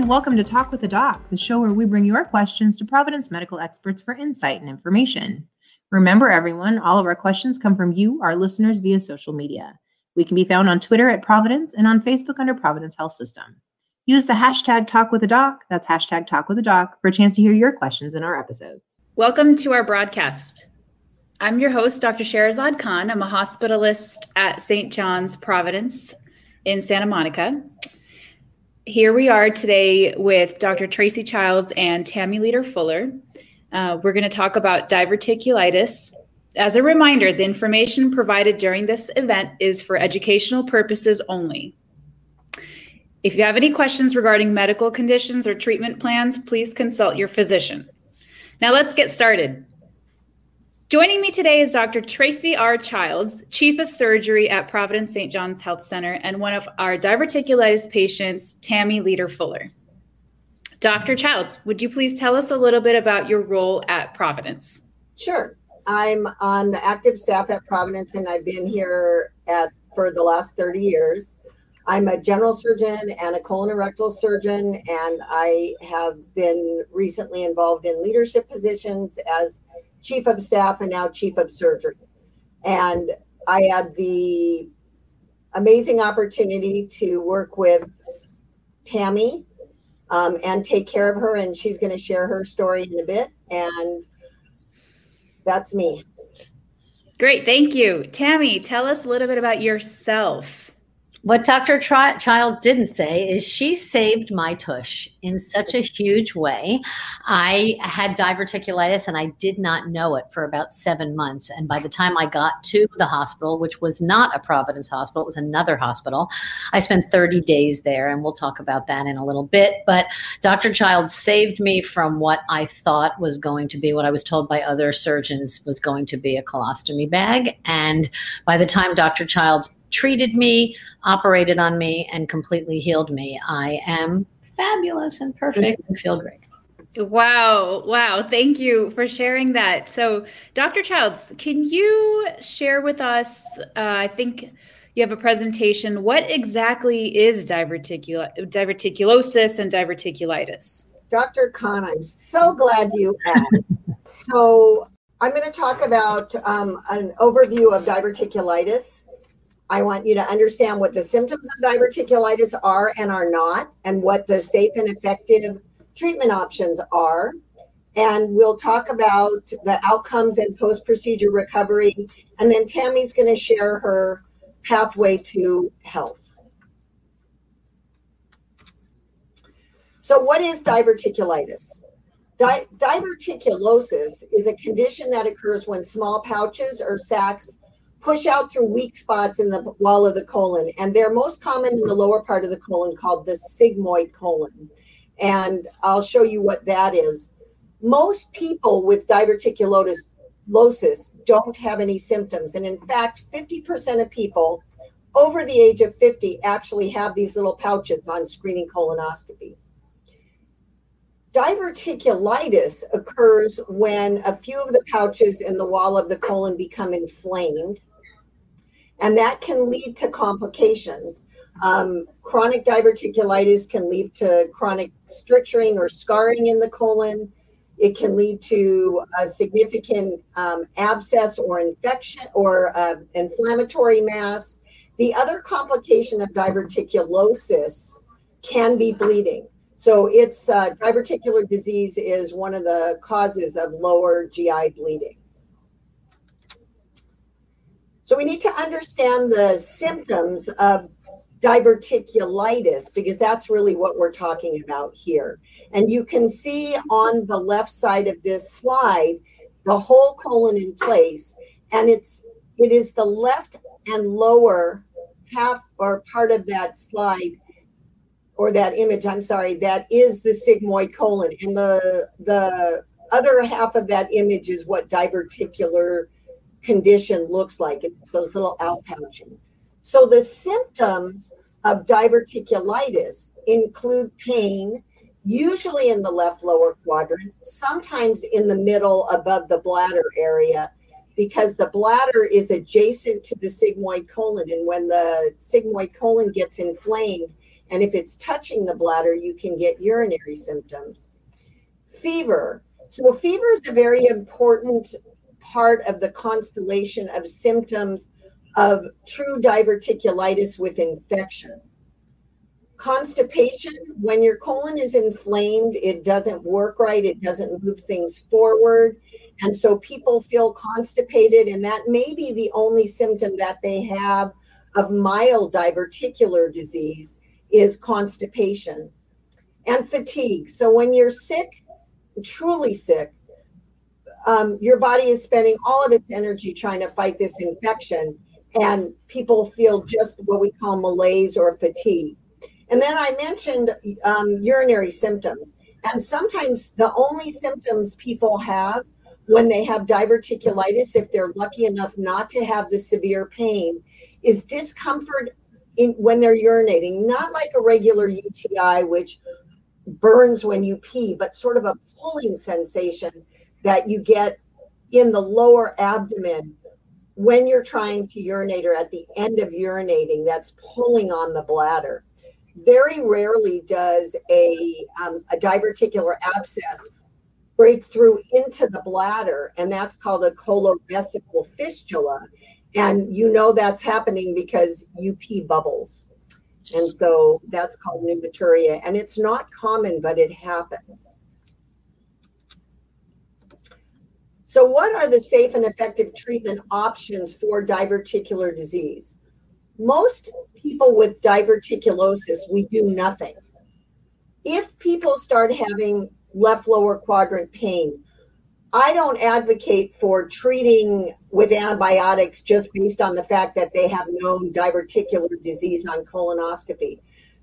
And welcome to Talk with the Doc, the show where we bring your questions to Providence medical experts for insight and information. Remember, everyone, all of our questions come from you, our listeners, via social media. We can be found on Twitter at Providence and on Facebook under Providence Health System. Use the hashtag Talk with the Doc, that's hashtag Talk with the Doc, for a chance to hear your questions in our episodes. Welcome to our broadcast. I'm your host, Dr. Schehrezade Kahn. I'm a hospitalist at St. John's Providence in Santa Monica here we are today with Dr. Tracey Childs and Tami Leader Fuller. Uh, we're going to talk about diverticulitis. As a reminder, the information provided during this event is for educational purposes only. If you have any questions regarding medical conditions or treatment plans, please consult your physician. Now let's get started. Joining me today is Dr. Tracey R. Childs, Chief of Surgery at Providence St. John's Health Center, and one of our diverticulitis patients, Tami Leader Fuller. Dr. Childs, would you please tell us a little bit about your role at Providence? Sure. I'm on the active staff at Providence, and I've been here at for the last 30 years. I'm a general surgeon and a colon and rectal surgeon, and I have been recently involved in leadership positions as chief of staff and now chief of surgery. And I had the amazing opportunity to work with Tami um, and take care of her. And she's going to share her story in a bit. And that's me. Great. Thank you. Tami, tell us a little bit about yourself. What Dr. Tri- Childs didn't say is she saved my tush in such a huge way. I had diverticulitis and I did not know it for about seven months. And by the time I got to the hospital, which was not a Providence hospital, it was another hospital, I spent 30 days there. And we'll talk about that in a little bit. But Dr. Childs saved me from what I thought was going to be what I was told by other surgeons was going to be a colostomy bag. And by the time Dr. Childs treated me, operated on me, and completely healed me. I am fabulous and perfect and feel great. Wow. Wow. Thank you for sharing that. So, Dr. Childs, can you share with us? Uh, I think you have a presentation. What exactly is diverticul- diverticulosis and diverticulitis? Dr. Kahn, I'm so glad you asked. so, I'm going to talk about um, an overview of diverticulitis I want you to understand what the symptoms of diverticulitis are and are not, and what the safe and effective treatment options are. And we'll talk about the outcomes and post procedure recovery. And then Tami's going to share her pathway to health. So, what is diverticulitis? Di- diverticulosis is a condition that occurs when small pouches or sacs push out through weak spots in the wall of the colon. And they're most common in the lower part of the colon called the sigmoid colon. And I'll show you what that is. Most people with diverticulosis don't have any symptoms. And in fact, 50% of people over the age of 50 actually have these little pouches on screening colonoscopy. Diverticulitis occurs when a few of the pouches in the wall of the colon become inflamed and that can lead to complications. Um, chronic diverticulitis can lead to chronic stricturing or scarring in the colon. It can lead to a significant um, abscess or infection or uh, inflammatory mass. The other complication of diverticulosis can be bleeding. So, it's uh, diverticular disease is one of the causes of lower GI bleeding. So we need to understand the symptoms of diverticulitis because that's really what we're talking about here. And you can see on the left side of this slide the whole colon in place and it's it is the left and lower half or part of that slide or that image I'm sorry that is the sigmoid colon and the the other half of that image is what diverticular condition looks like. It's those little outpouching. So the symptoms of diverticulitis include pain, usually in the left lower quadrant, sometimes in the middle above the bladder area. because the bladder is adjacent to the sigmoid colon. And when the sigmoid colon gets inflamed, and if it's touching the bladder, you can get urinary symptoms. Fever. So, fever is a very important part of the constellation of symptoms of true diverticulitis with infection. Constipation, when your colon is inflamed, it doesn't work right, it doesn't move things forward. And so people feel constipated, and that may be the only symptom that they have of mild diverticular disease is constipation and fatigue. So when you're sick, truly sick, um, your body is spending all of its energy trying to fight this infection, and people feel just what we call malaise or fatigue. And then I mentioned um, urinary symptoms. And sometimes the only symptoms people have when they have diverticulitis, if they're lucky enough not to have the severe pain, is discomfort in, when they're urinating, not like a regular UTI, which burns when you pee, but sort of a pulling sensation that you get in the lower abdomen when you're trying to urinate or at the end of urinating that's pulling on the bladder. Very rarely does a, um, a diverticular abscess break through into the bladder, and that's called a colovesical fistula. And you know that's happening because you pee bubbles. And so that's called pneumaturia. And it's not common, but it happens. So, what are the safe and effective treatment options for diverticular disease? Most people with diverticulosis, we do nothing. If people start having left lower quadrant pain, I don't advocate for treating with antibiotics just based on the fact that they have known diverticular disease on colonoscopy.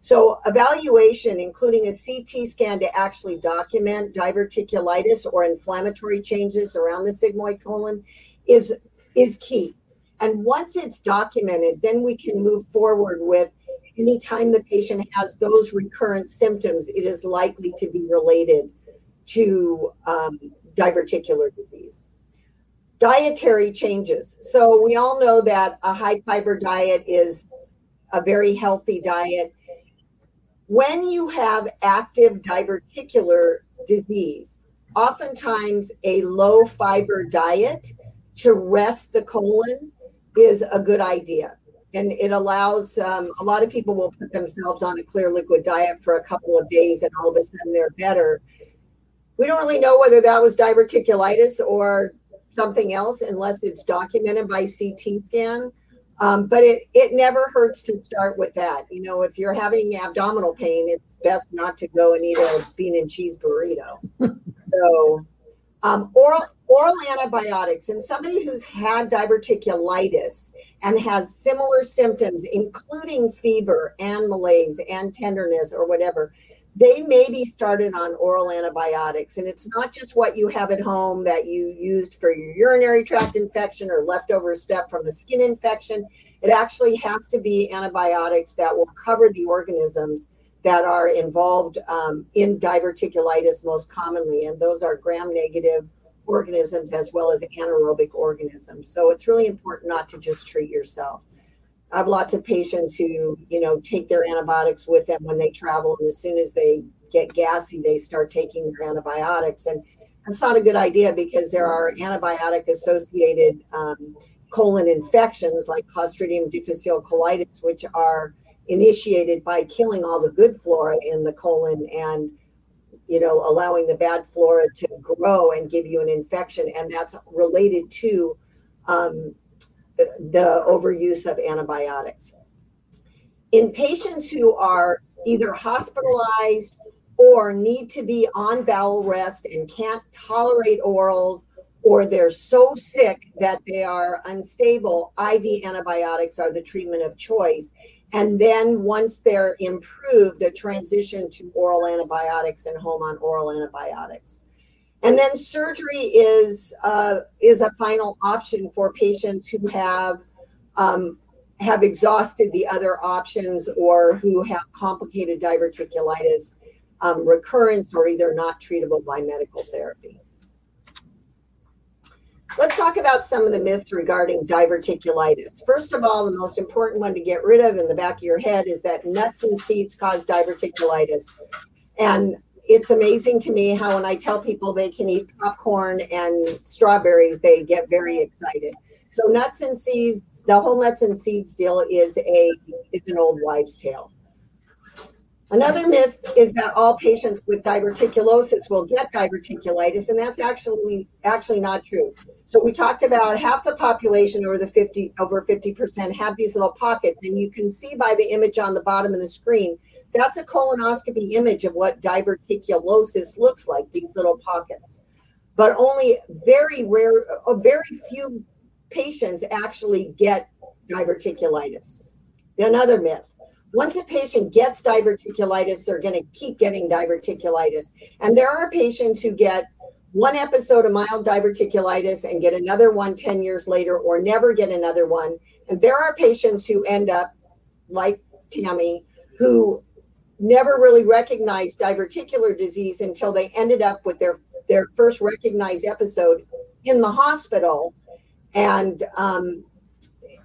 So, evaluation, including a CT scan to actually document diverticulitis or inflammatory changes around the sigmoid colon, is, is key. And once it's documented, then we can move forward with anytime the patient has those recurrent symptoms, it is likely to be related to um, diverticular disease. Dietary changes. So, we all know that a high fiber diet is a very healthy diet when you have active diverticular disease, oftentimes a low fiber diet to rest the colon is a good idea. And it allows um, a lot of people will put themselves on a clear liquid diet for a couple of days and all of a sudden they're better. We don't really know whether that was diverticulitis or something else unless it's documented by CT scan. Um, but it, it never hurts to start with that. You know, if you're having abdominal pain, it's best not to go and eat a bean and cheese burrito. so, um, oral oral antibiotics and somebody who's had diverticulitis and has similar symptoms, including fever and malaise and tenderness or whatever, they may be started on oral antibiotics. And it's not just what you have at home that you used for your urinary tract infection or leftover stuff from a skin infection. It actually has to be antibiotics that will cover the organisms that are involved um, in diverticulitis most commonly. And those are gram negative organisms as well as anaerobic organisms. So it's really important not to just treat yourself. I have lots of patients who, you know, take their antibiotics with them when they travel, and as soon as they get gassy, they start taking their antibiotics, and that's not a good idea because there are antibiotic-associated um, colon infections like Clostridium difficile colitis, which are initiated by killing all the good flora in the colon and you know allowing the bad flora to grow and give you an infection. And that's related to um, the overuse of antibiotics. In patients who are either hospitalized or need to be on bowel rest and can't tolerate orals, or they're so sick that they are unstable, IV antibiotics are the treatment of choice. And then once they're improved, a transition to oral antibiotics and home on oral antibiotics. And then surgery is uh, is a final option for patients who have um, have exhausted the other options or who have complicated diverticulitis um, recurrence or either not treatable by medical therapy. Let's talk about some of the myths regarding diverticulitis. First of all, the most important one to get rid of in the back of your head is that nuts and seeds cause diverticulitis. And it's amazing to me how when I tell people they can eat popcorn and strawberries, they get very excited. So nuts and seeds, the whole nuts and seeds deal is a is an old wives' tale. Another myth is that all patients with diverticulosis will get diverticulitis, and that's actually actually not true. So we talked about half the population over the 50 over 50% have these little pockets, and you can see by the image on the bottom of the screen, that's a colonoscopy image of what diverticulosis looks like, these little pockets. But only very rare, very few patients actually get diverticulitis. Another myth once a patient gets diverticulitis, they're going to keep getting diverticulitis. And there are patients who get one episode of mild diverticulitis and get another one 10 years later or never get another one. And there are patients who end up, like Tami, who never really recognized diverticular disease until they ended up with their, their first recognized episode in the hospital. And, um,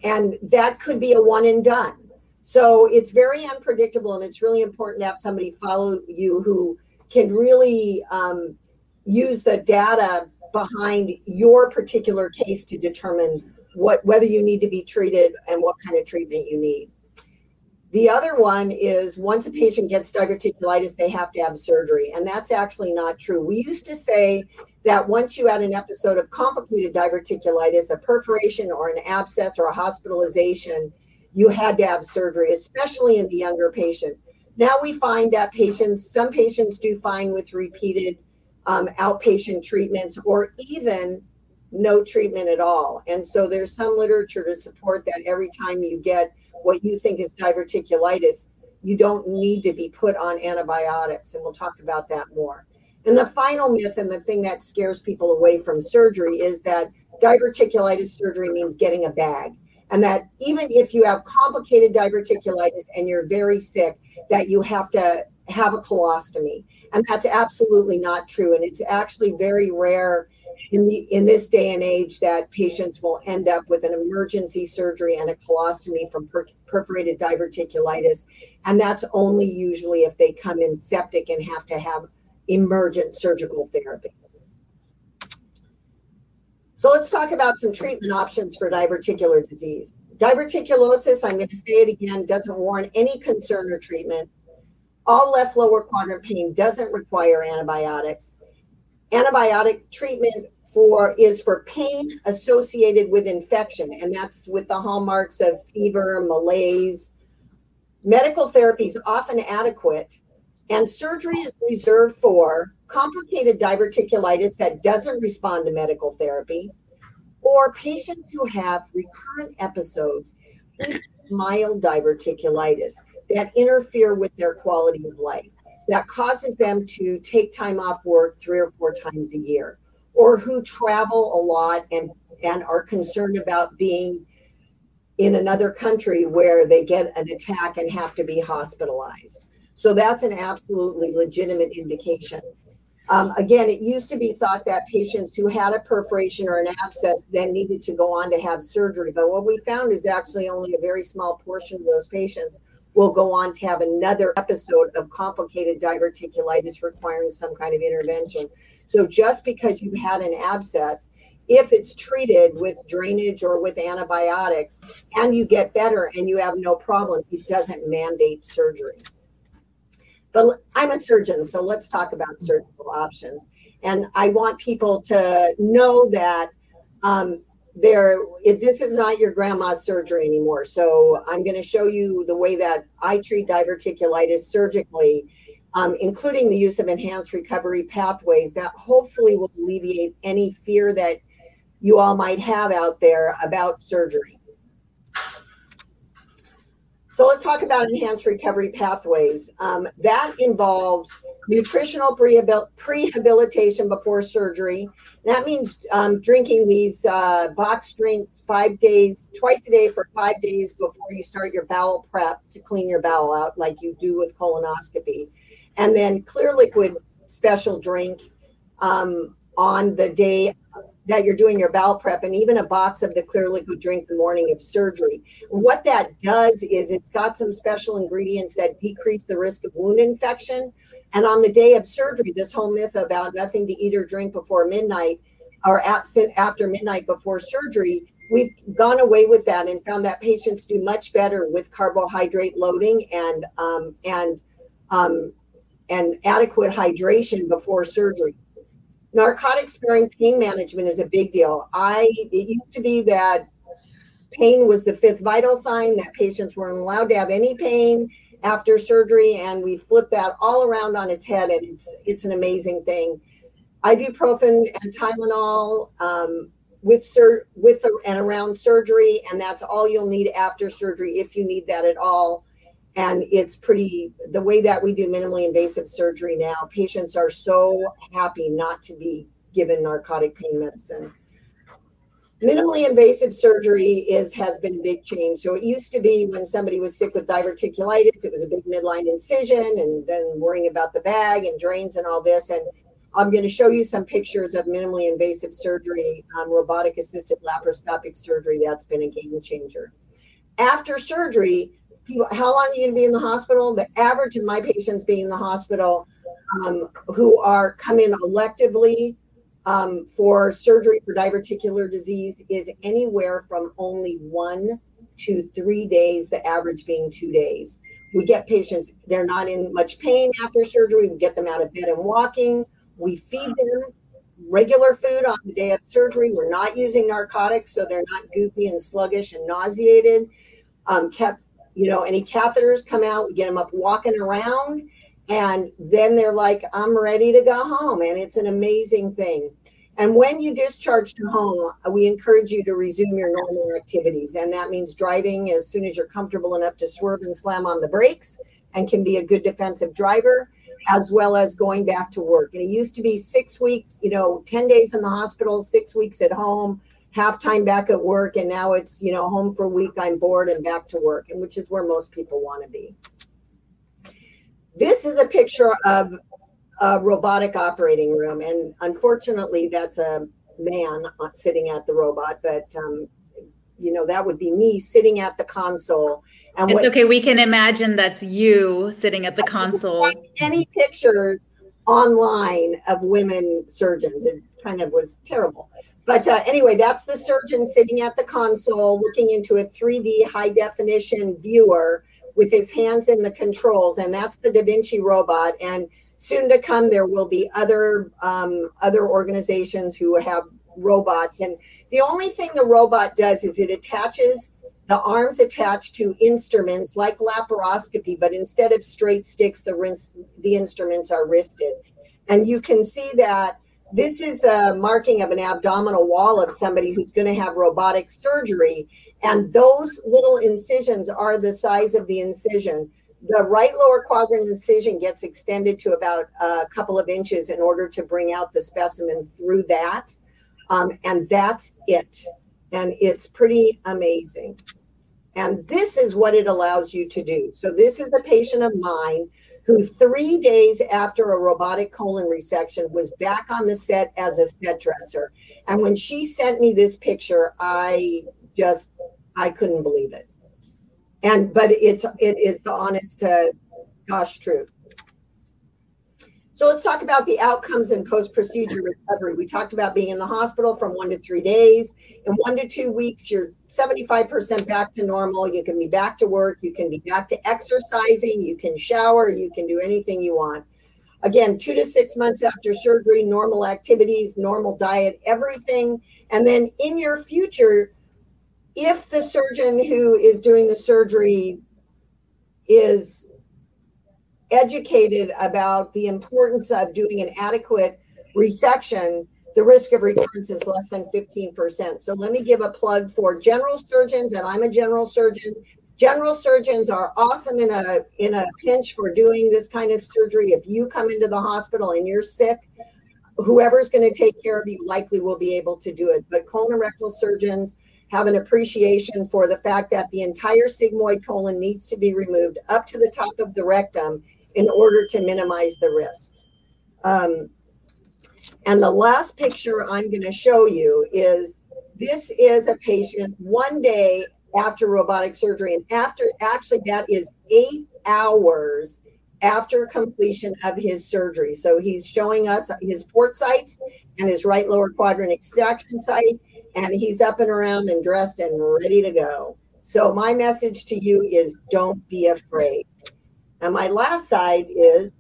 and that could be a one and done so it's very unpredictable, and it's really important to have somebody follow you who can really um, use the data behind your particular case to determine what whether you need to be treated and what kind of treatment you need. The other one is once a patient gets diverticulitis, they have to have surgery. And that's actually not true. We used to say that once you had an episode of complicated diverticulitis, a perforation or an abscess or a hospitalization, you had to have surgery, especially in the younger patient. Now we find that patients, some patients do fine with repeated um, outpatient treatments or even no treatment at all. And so there's some literature to support that every time you get what you think is diverticulitis, you don't need to be put on antibiotics. And we'll talk about that more. And the final myth and the thing that scares people away from surgery is that diverticulitis surgery means getting a bag and that even if you have complicated diverticulitis and you're very sick, that you have to have a colostomy. And that's absolutely not true. And it's actually very rare in the in this day and age that patients will end up with an emergency surgery and a colostomy from per, perforated diverticulitis. And that's only usually if they come in septic and have to have emergent surgical therapy. So let's talk about some treatment options for diverticular disease. Diverticulosis, I'm going to say it again, doesn't warrant any concern or treatment. All left lower quadrant pain doesn't require antibiotics. Antibiotic treatment for is for pain associated with infection, and that's with the hallmarks of fever, malaise. Medical therapy is often adequate, and surgery is reserved for complicated diverticulitis that doesn't respond to medical therapy, or patients who have recurrent episodes mild diverticulitis that interfere with their quality of life, that causes them to take time off work three or four times a year, or who travel a lot and, and are concerned about being in another country where they get an attack and have to be hospitalized. So that's an absolutely legitimate indication. Um, again, it used to be thought that patients who had a perforation or an abscess then needed to go on to have surgery. But what we found is actually only a very small portion of those patients will go on to have another episode of complicated diverticulitis requiring some kind of intervention. So just because you had an abscess, if it's treated with drainage or with antibiotics and you get better and you have no problem, it doesn't mandate surgery. But I'm a surgeon, so let's talk about surgical options. And I want people to know that um, there, it, this is not your grandma's surgery anymore. So I'm going to show you the way that I treat diverticulitis surgically, um, including the use of enhanced recovery pathways that hopefully will alleviate any fear that you all might have out there about surgery. So let's talk about enhanced recovery pathways. Um, that involves nutritional prehabilitation before surgery. That means um, drinking these uh, box drinks five days, twice a day for five days before you start your bowel prep to clean your bowel out, like you do with colonoscopy. And then clear liquid special drink um, on the day that you're doing your bowel prep and even a box of the clear liquid drink the morning of surgery. What that does is it's got some special ingredients that decrease the risk of wound infection. And on the day of surgery, this whole myth about nothing to eat or drink before midnight or at, after midnight before surgery, we've gone away with that and found that patients do much better with carbohydrate loading and um, and um, and adequate hydration before surgery narcotic sparing pain management is a big deal. I it used to be that pain was the fifth vital sign that patients weren't allowed to have any pain after surgery and we flipped that all around on its head and it's it's an amazing thing ibuprofen and tylenol um, with sur- with and around surgery and that's all you'll need after surgery if you need that at all and it's pretty the way that we do minimally invasive surgery now patients are so happy not to be given narcotic pain medicine. Minimally invasive surgery is has been a big change. So it used to be when somebody was sick with diverticulitis it was a big midline incision and then worrying about the bag and drains and all this. And i'm going to show you some pictures of minimally invasive surgery um, robotic assisted laparoscopic surgery that's been a game changer. After surgery people, how long are you going to be in the hospital? The average of my patients being in the hospital um, who are come in electively um, for surgery for diverticular disease is anywhere from only one to three days, the average being two days. We get patients, they're not in much pain after surgery. We get them out of bed and walking. We feed them regular food on the day of surgery. We're not using narcotics, so they're not goofy and sluggish and nauseated. Um, kept you know, any catheters come out, we get them up walking around, and then they're like, I'm ready to go home. And it's an amazing thing. And when you discharge to home, we encourage you to resume your normal activities. And that means driving as soon as you're comfortable enough to swerve and slam on the brakes and can be a good defensive driver, as well as going back to work. And it used to be six weeks, you know, 10 days in the hospital, six weeks at home, half time back at work and now it's you know home for a week i'm bored and back to work and which is where most people want to be. This is a picture of a robotic operating room and unfortunately that's a man sitting at the robot but um, you know that would be me sitting at the console and it's what, okay we can imagine that's you sitting at the console. Any pictures online of women surgeons it kind of was terrible but uh, anyway, that's the surgeon sitting at the console looking into a 3D high definition viewer with his hands in the controls, and that's the Da Vinci robot. And soon to come, there will be other um, other organizations who have robots. And the only thing the robot does is it attaches the arms attached to instruments like laparoscopy, but instead of straight sticks, the rinse, the instruments are wristed. And you can see that this is the marking of an abdominal wall of somebody who's going to have robotic surgery. And those little incisions are the size of the incision. The right lower quadrant incision gets extended to about a couple of inches in order to bring out the specimen through that. Um, and that's it. And it's pretty amazing. And this is what it allows you to do. So, this is a patient of mine who three days after a robotic colon resection was back on the set as a set dresser. And when she sent me this picture, I just I couldn't believe it. And but it's it is the honest to gosh truth. So let's talk about the outcomes in post-procedure recovery. We talked about being in the hospital from one to three days. In one to two weeks, you're 75% back to normal. You can be back to work. You can be back to exercising. You can shower. You can do anything you want. Again, two to six months after surgery, normal activities, normal diet, everything. And then in your future, if the surgeon who is doing the surgery is educated about the importance of doing an adequate resection, the risk of recurrence is less than 15%. So let me give a plug for general surgeons, and I'm a general surgeon. General surgeons are awesome in a in a pinch for doing this kind of surgery. If you come into the hospital and you're sick, whoever's going to take care of you likely will be able to do it. But colon colorectal surgeons have an appreciation for the fact that the entire sigmoid colon needs to be removed up to the top of the rectum in order to minimize the risk. Um, And the last picture I'm going to show you is this is a patient one day after robotic surgery. And after, actually, that is eight hours after completion of his surgery. So he's showing us his port sites and his right lower quadrant extraction site, and he's up and around and dressed and ready to go. So my message to you is don't be afraid. And my last side is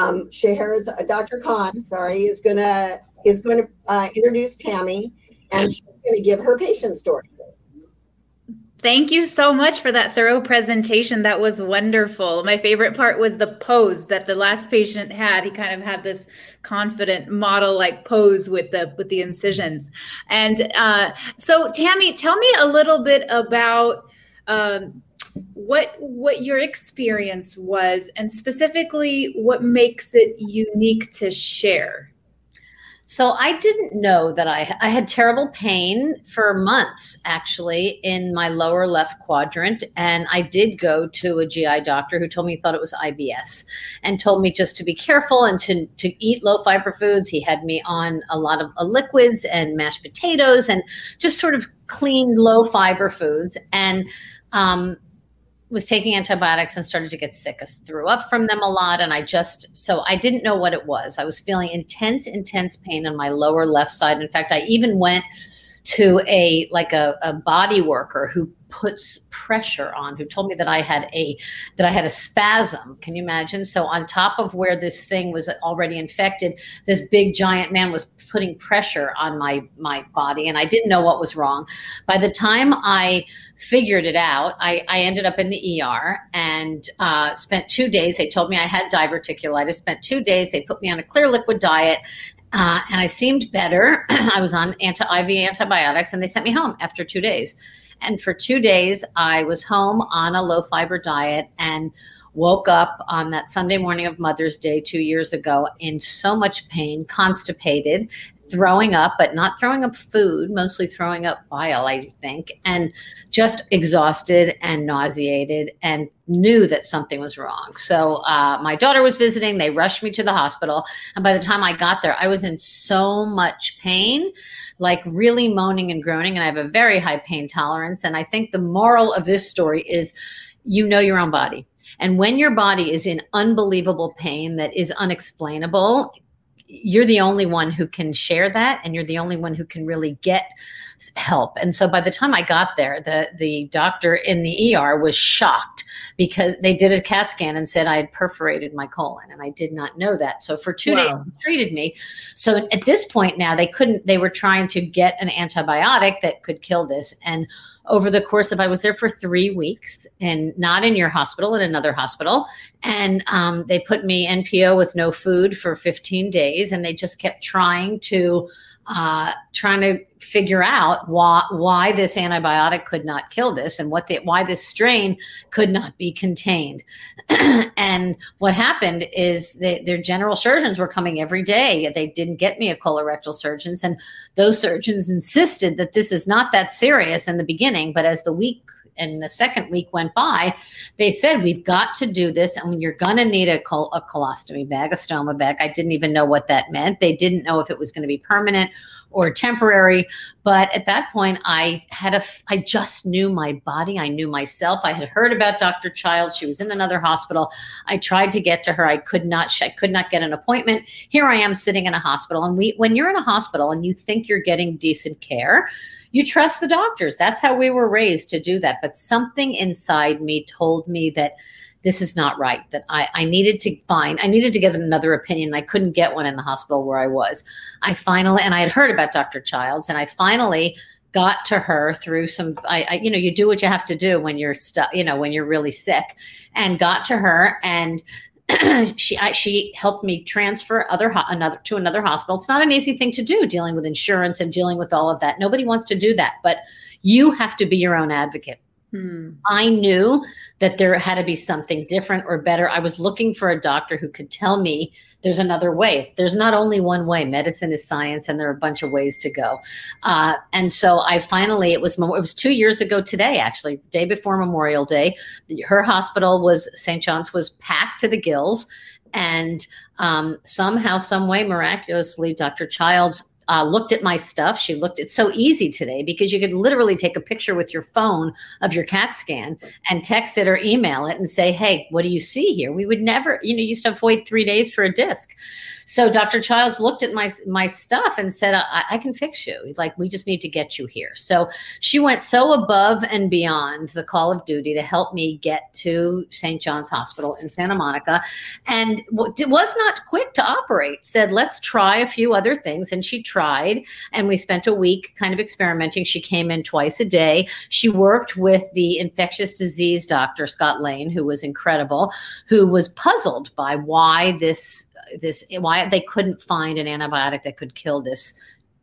um, Shahara's, uh, Dr. Kahn, sorry, is gonna is going to uh, introduce Tami, and she's going to give her patient story. Thank you so much for that thorough presentation. That was wonderful. My favorite part was the pose that the last patient had. He kind of had this confident model like pose with the with the incisions. And uh, so, Tami, tell me a little bit about um, what what your experience was, and specifically what makes it unique to share. So I didn't know that I I had terrible pain for months actually in my lower left quadrant and I did go to a GI doctor who told me he thought it was IBS and told me just to be careful and to to eat low fiber foods. He had me on a lot of uh, liquids and mashed potatoes and just sort of clean low fiber foods and um, was taking antibiotics and started to get sick. I threw up from them a lot. And I just, so I didn't know what it was. I was feeling intense, intense pain on my lower left side. In fact, I even went to a like a, a body worker who puts pressure on who told me that i had a that i had a spasm. Can you imagine? So on top of where this thing was already infected this big giant man was putting pressure on my my body and i didn't know what was wrong. By the time i figured it out i, I ended up in the er and uh, spent two days. They told me i had diverticulitis. Spent two days. They put me on a clear liquid diet uh, and I seemed better. I was on anti IV antibiotics, and they sent me home after two days. And for two days, I was home on a low fiber diet and woke up on that Sunday morning of Mother's Day two years ago in so much pain, constipated, throwing up, but not throwing up food, mostly throwing up bile, I think, and just exhausted and nauseated and knew that something was wrong. So uh, my daughter was visiting. They rushed me to the hospital. And by the time I got there, I was in so much pain, like really moaning and groaning. And I have a very high pain tolerance. And I think the moral of this story is you know your own body. And when your body is in unbelievable pain that is unexplainable, you're the only one who can share that and you're the only one who can really get help. And so by the time i got there the the doctor in the er was shocked because they did a cat scan and said i had perforated my colon and i did not know that. So for two wow. days they treated me. So at this point now they couldn't they were trying to get an antibiotic that could kill this and over the course of I was there for three weeks and not in your hospital, in another hospital. And um, they put me NPO with no food for 15 days, and they just kept trying to uh, trying to figure out why why this antibiotic could not kill this and what the, why this strain could not be contained. and what happened is they, their general surgeons were coming every day. They didn't get me a colorectal surgeons, and those surgeons insisted that this is not that serious in the beginning. But as the week and the second week went by, they said, We've got to do this. And you're going to need a, col- a colostomy bag, a stoma bag. I didn't even know what that meant. They didn't know if it was going to be permanent or temporary. But at that point, I had a, I just knew my body. I knew myself. I had heard about Dr. Child. She was in another hospital. I tried to get to her. I could not, I could not get an appointment. Here I am sitting in a hospital. And we, when you're in a hospital and you think you're getting decent care, you trust the doctors. That's how we were raised to do that. But something inside me told me that this is not right, that I, I needed to find, I needed to get another opinion. I couldn't get one in the hospital where I was. I finally, and I had heard about Dr. Childs, and I finally got to her through some I, I, you know you do what you have to do when you're stuck you know when you're really sick and got to her and she I, she helped me transfer other another to another hospital. It's not an easy thing to do dealing with insurance and dealing with all of that. Nobody wants to do that, but you have to be your own advocate. Mm. I knew that there had to be something different or better. I was looking for a doctor who could tell me there's another way. There's not only one way. Medicine is science, and there are a bunch of ways to go. Uh, and so I finally, it was it was two years ago today, actually, day before Memorial Day. Her hospital was St. John's was packed to the gills, and um, somehow, some way, miraculously, Dr. Childs uh, looked at my stuff. She looked, it's so easy today because you could literally take a picture with your phone of your CAT scan and text it or email it and say, hey, what do you see here? We would never, you know, used to wait three days for a disc. So Dr. Childs looked at my my stuff and said, I, I can fix you. like, we just need to get you here. So she went so above and beyond the call of duty to help me get to St. John's Hospital in Santa Monica, and was not quick to operate. Said, let's try a few other things, and she tried. And we spent a week kind of experimenting. She came in twice a day. She worked with the infectious disease doctor Scott Lane, who was incredible, who was puzzled by why this this why they couldn't find an antibiotic that could kill this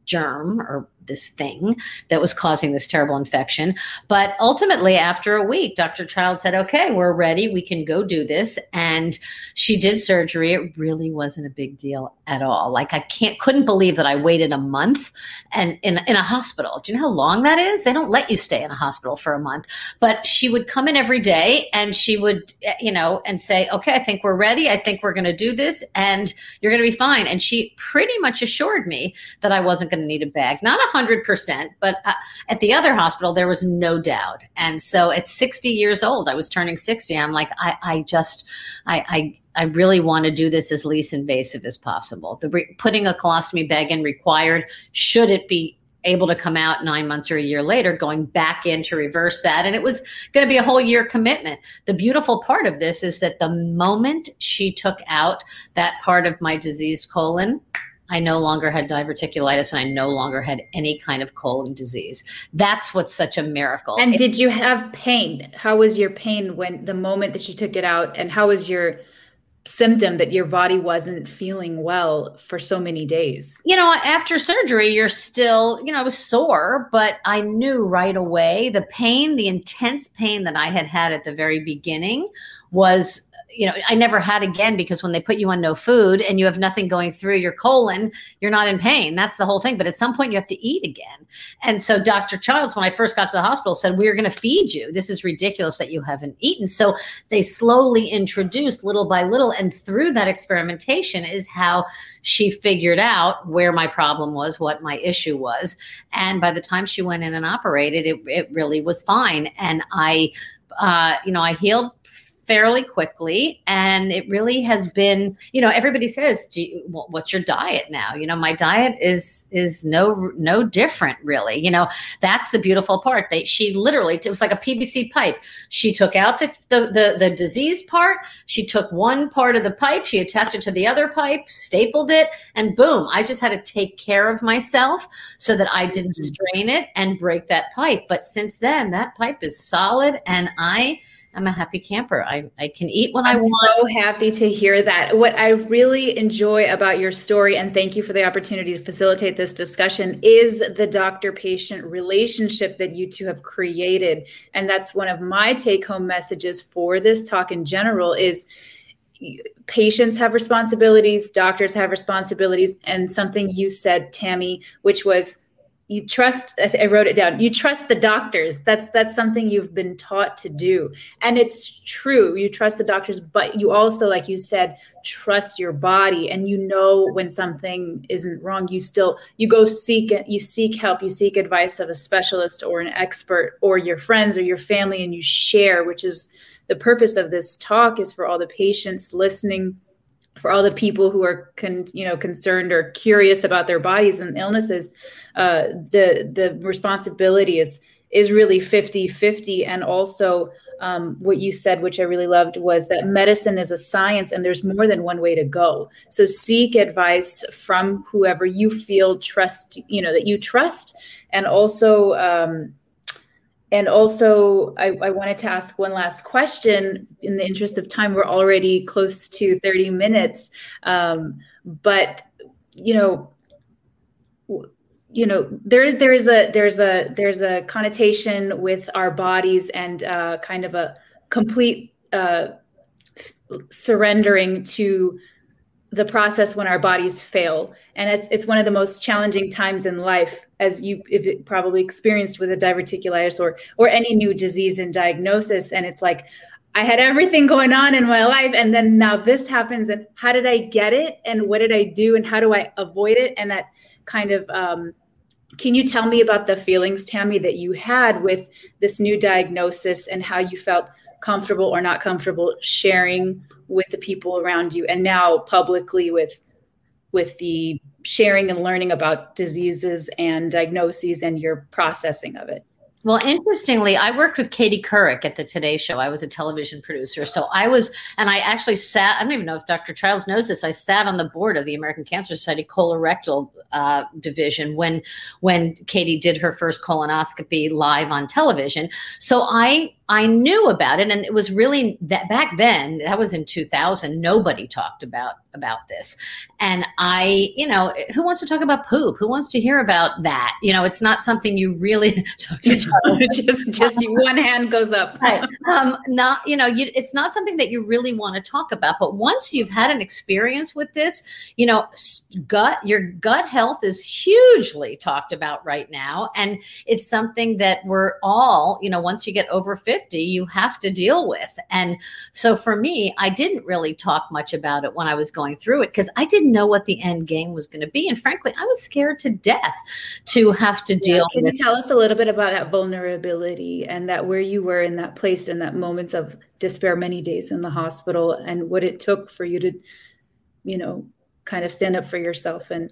germ or this thing that was causing this terrible infection. But ultimately, after a week, Dr. Child said, okay, we're ready. We can go do this. And she did surgery. It really wasn't a big deal at all. Like I can't, couldn't believe that I waited a month and in, in a hospital. Do you know how long that is? They don't let you stay in a hospital for a month. But she would come in every day and she would, eh, you know, and say, okay, I think we're ready. I think we're going to do this and you're going to be fine. And she pretty much assured me that I wasn't going to need a bag. Not a 100%, but uh, at the other hospital, there was no doubt. And so at 60 years old, I was turning 60. I'm like, I, I just, I, I, I really want to do this as least invasive as possible. The re- putting a colostomy bag in required, should it be able to come out nine months or a year later, going back in to reverse that. And it was going to be a whole year commitment. The beautiful part of this is that the moment she took out that part of my diseased colon, I no longer had diverticulitis and I no longer had any kind of colon disease. That's what's such a miracle. And did you have pain? How was your pain when the moment that you took it out? And how was your symptom that your body wasn't feeling well for so many days? You know, after surgery, you're still, you know, I was sore, but I knew right away the pain, the intense pain that I had had at the very beginning was you know, I never had again because when they put you on no food and you have nothing going through your colon, you're not in pain. That's the whole thing. But at some point, you have to eat again. And so Dr. Childs, when I first got to the hospital, said, We're going to feed you. This is ridiculous that you haven't eaten. So they slowly introduced little by little. And through that experimentation is how she figured out where my problem was, what my issue was. And by the time she went in and operated, it, it really was fine. And I, uh, you know, I healed fairly quickly and it really has been you know everybody says you, what's your diet now? You know my diet is is no no different really. You know that's the beautiful part. That she literally it was like a pvc pipe. She took out the the the, the disease part. She took one part of the pipe. She attached it to the other pipe stapled it and boom i just had to take care of myself so that i didn't mm-hmm. strain it and break that pipe. But since then that pipe is solid and i I'm a happy camper. I, I can eat when I'm I want. so happy to hear that. What I really enjoy about your story, and thank you for the opportunity to facilitate this discussion, is the doctor patient relationship that you two have created. And that's one of my take home messages for this talk in general is patients have responsibilities, doctors have responsibilities, and something you said, Tami, which was you trust i wrote it down you trust the doctors. That's that's something you've been taught to do. And it's true you trust the doctors but you also like you said trust your body. And you know when something isn't wrong you still you go seek it you seek help you seek advice of a specialist or an expert or your friends or your family and you share which is the purpose of this talk is for all the patients listening for all the people who are con, you know concerned or curious about their bodies and illnesses uh, the the responsibility is is really 50 50 and also um, what you said which i really loved was that medicine is a science and there's more than one way to go. So seek advice from whoever you feel trust you know that you trust. And also um, and also, I, I, wanted to ask one last question in the interest of time. We're already close to 30 minutes. Um, but, you know, you know there's there's a there's a there's a connotation with our bodies and uh, kind of a complete uh, surrendering to the process when our bodies fail. And it's it's one of the most challenging times in life as you probably experienced with a diverticulitis or or any new disease and diagnosis. And it's like I had everything going on in my life and then now this happens and how did I get it? And what did I do? And how do I avoid it? And that kind of um, can you tell me about the feelings Tami that you had with this new diagnosis and how you felt comfortable or not comfortable sharing with the people around you and now publicly with with the sharing and learning about diseases and diagnoses and your processing of it well, interestingly, I worked with Katie Couric at the Today Show. I was a television producer. So I was, and I actually sat, I don't even know if Dr. Childs knows this, I sat on the board of the American Cancer Society colorectal uh, division when, when Katie did her first colonoscopy live on television. So I I knew about it, and it was really that back then. That was in 2000. Nobody talked about about this, and I, you know, who wants to talk about poop? Who wants to hear about that? You know, it's not something you really talk to. just, just one hand goes up. Right. Um, not, you know, you, it's not something that you really want to talk about. But once you've had an experience with this, you know, gut, your gut health is hugely talked about right now, and it's something that we're all, you know, once you get over 50 50 you have to deal with. And so for me, I didn't really talk much about it when I was going through it because I didn't know what the end game was going to be. And frankly, I was scared to death to have to deal yeah, Can with. you tell us a little bit about that vulnerability and that where you were in that place in that moments of despair, many days in the hospital, and what it took for you to, you know, kind of stand up for yourself and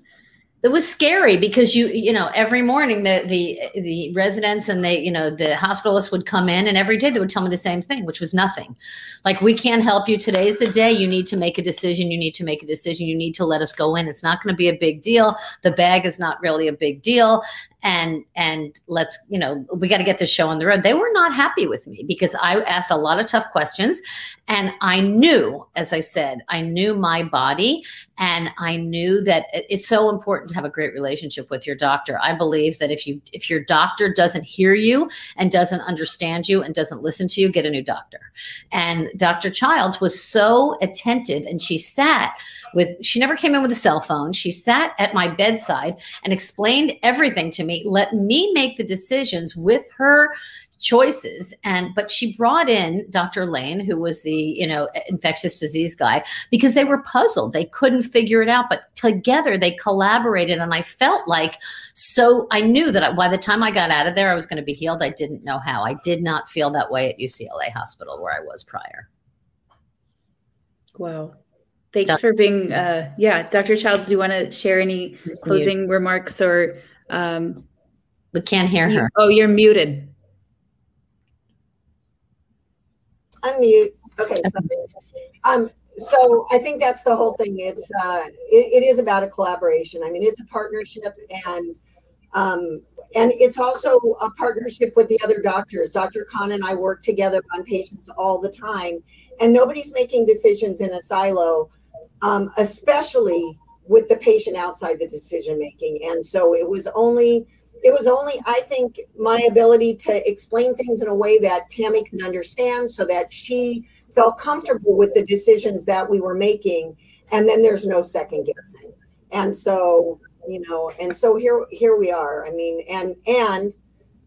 it was scary because you you know every morning the the the residents and they you know the hospitalists would come in and every day they would tell me the same thing which was nothing. Like we can't help you. Today's the day. You need to make a decision. You need to make a decision. You need to let us go in. It's not going to be a big deal. The bag is not really a big deal and and let's you know we got to get this show on the road. They were not happy with me because i asked a lot of tough questions and i knew as i said i knew my body and i knew that it's so important to have a great relationship with your doctor. I believe that if you if your doctor doesn't hear you and doesn't understand you and doesn't listen to you get a new doctor. And dr childs was so attentive and she sat with she never came in with a cell phone. She sat at my bedside and explained everything to me let me make the decisions with her choices and but she brought in dr lane who was the you know infectious disease guy because they were puzzled they couldn't figure it out but together they collaborated and i felt like so i knew that by the time i got out of there i was going to be healed i didn't know how i did not feel that way at ucla hospital where i was prior wow Thanks for being, uh, yeah, Dr. Childs. Do you want to share any closing remarks or? Um, we can't hear her. oh, you're muted. Unmute. Okay. So, um, so I think that's the whole thing. It's uh, it, it is about a collaboration. I mean, it's a partnership, and um, and it's also a partnership with the other doctors. Dr. Kahn and I work together on patients all the time, and nobody's making decisions in a silo um, especially with the patient outside the decision making. And so it was only it was only I think my ability to explain things in a way that Tami can understand so that she felt comfortable with the decisions that we were making and then there's no second guessing. And so, you know, and so here here we are. I mean, and and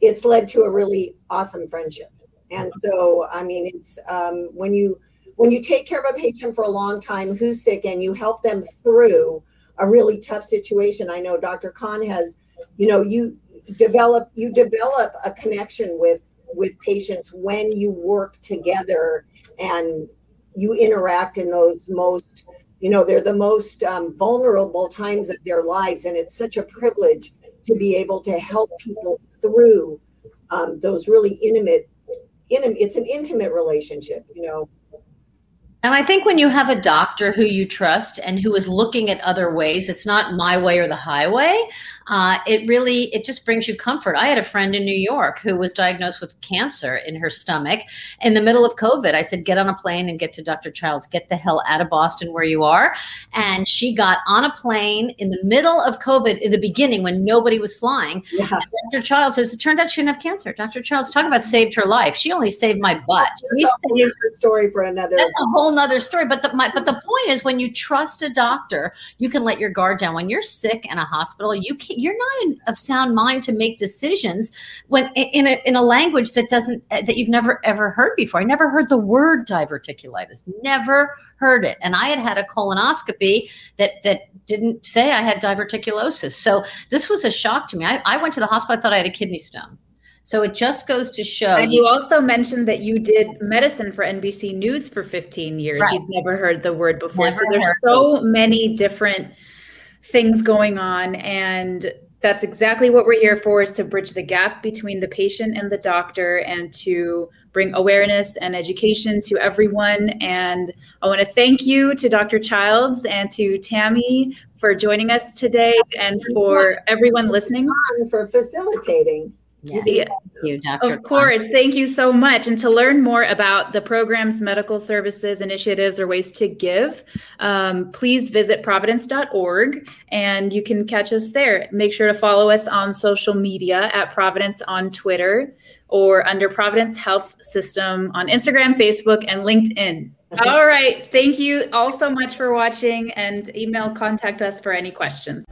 it's led to a really awesome friendship. And so, I mean, it's um, when you when you take care of a patient for a long time who's sick and you help them through a really tough situation. I know dr kahn has you know you develop you develop a connection with with patients when you work together and you interact in those most you know they're the most um, vulnerable times of their lives. And it's such a privilege to be able to help people through um, those really intimate, intimate it's an intimate relationship you know And I think when you have a doctor who you trust and who is looking at other ways, it's not my way or the highway. Uh, it really it just brings you comfort. I had a friend in New York who was diagnosed with cancer in her stomach in the middle of COVID. I said, "Get on a plane and get to Dr. Childs. Get the hell out of Boston where you are." And she got on a plane in the middle of COVID in the beginning when nobody was flying. Yeah. Dr. Childs says it turned out she didn't have cancer. Dr. Childs, talk about saved her life. She only saved my butt. That's a story for another. That's a whole nother story. But the my, but the point is, when you trust a doctor, you can let your guard down. When you're sick in a hospital, you can you're not in, of sound mind to make decisions when in a, in a language that doesn't eh, that you've never ever heard before. I never heard the word diverticulitis. Never heard it. And I had had a colonoscopy that that didn't say I had diverticulosis. So this was a shock to me. I, I went to the hospital. I thought I had a kidney stone. So it just goes to show. And you also mentioned that you did medicine for NBC News for 15 years. Right. You've never heard the word before. Never so there's so many different things going on and that's exactly what we're here for is to bridge the gap between the patient and the doctor and to bring awareness and education to everyone and i want to thank you to dr childs and to tami for joining us today and for everyone listening for facilitating Yes. Yeah. You, Dr. Of course. Thank you so much. And to learn more about the programs, medical services, initiatives, or ways to give, um, please visit providence.org and you can catch us there. Make sure to follow us on social media at Providence on Twitter or under Providence Health System on Instagram, Facebook, and LinkedIn. All right. Thank you all so much for watching and email contact us for any questions.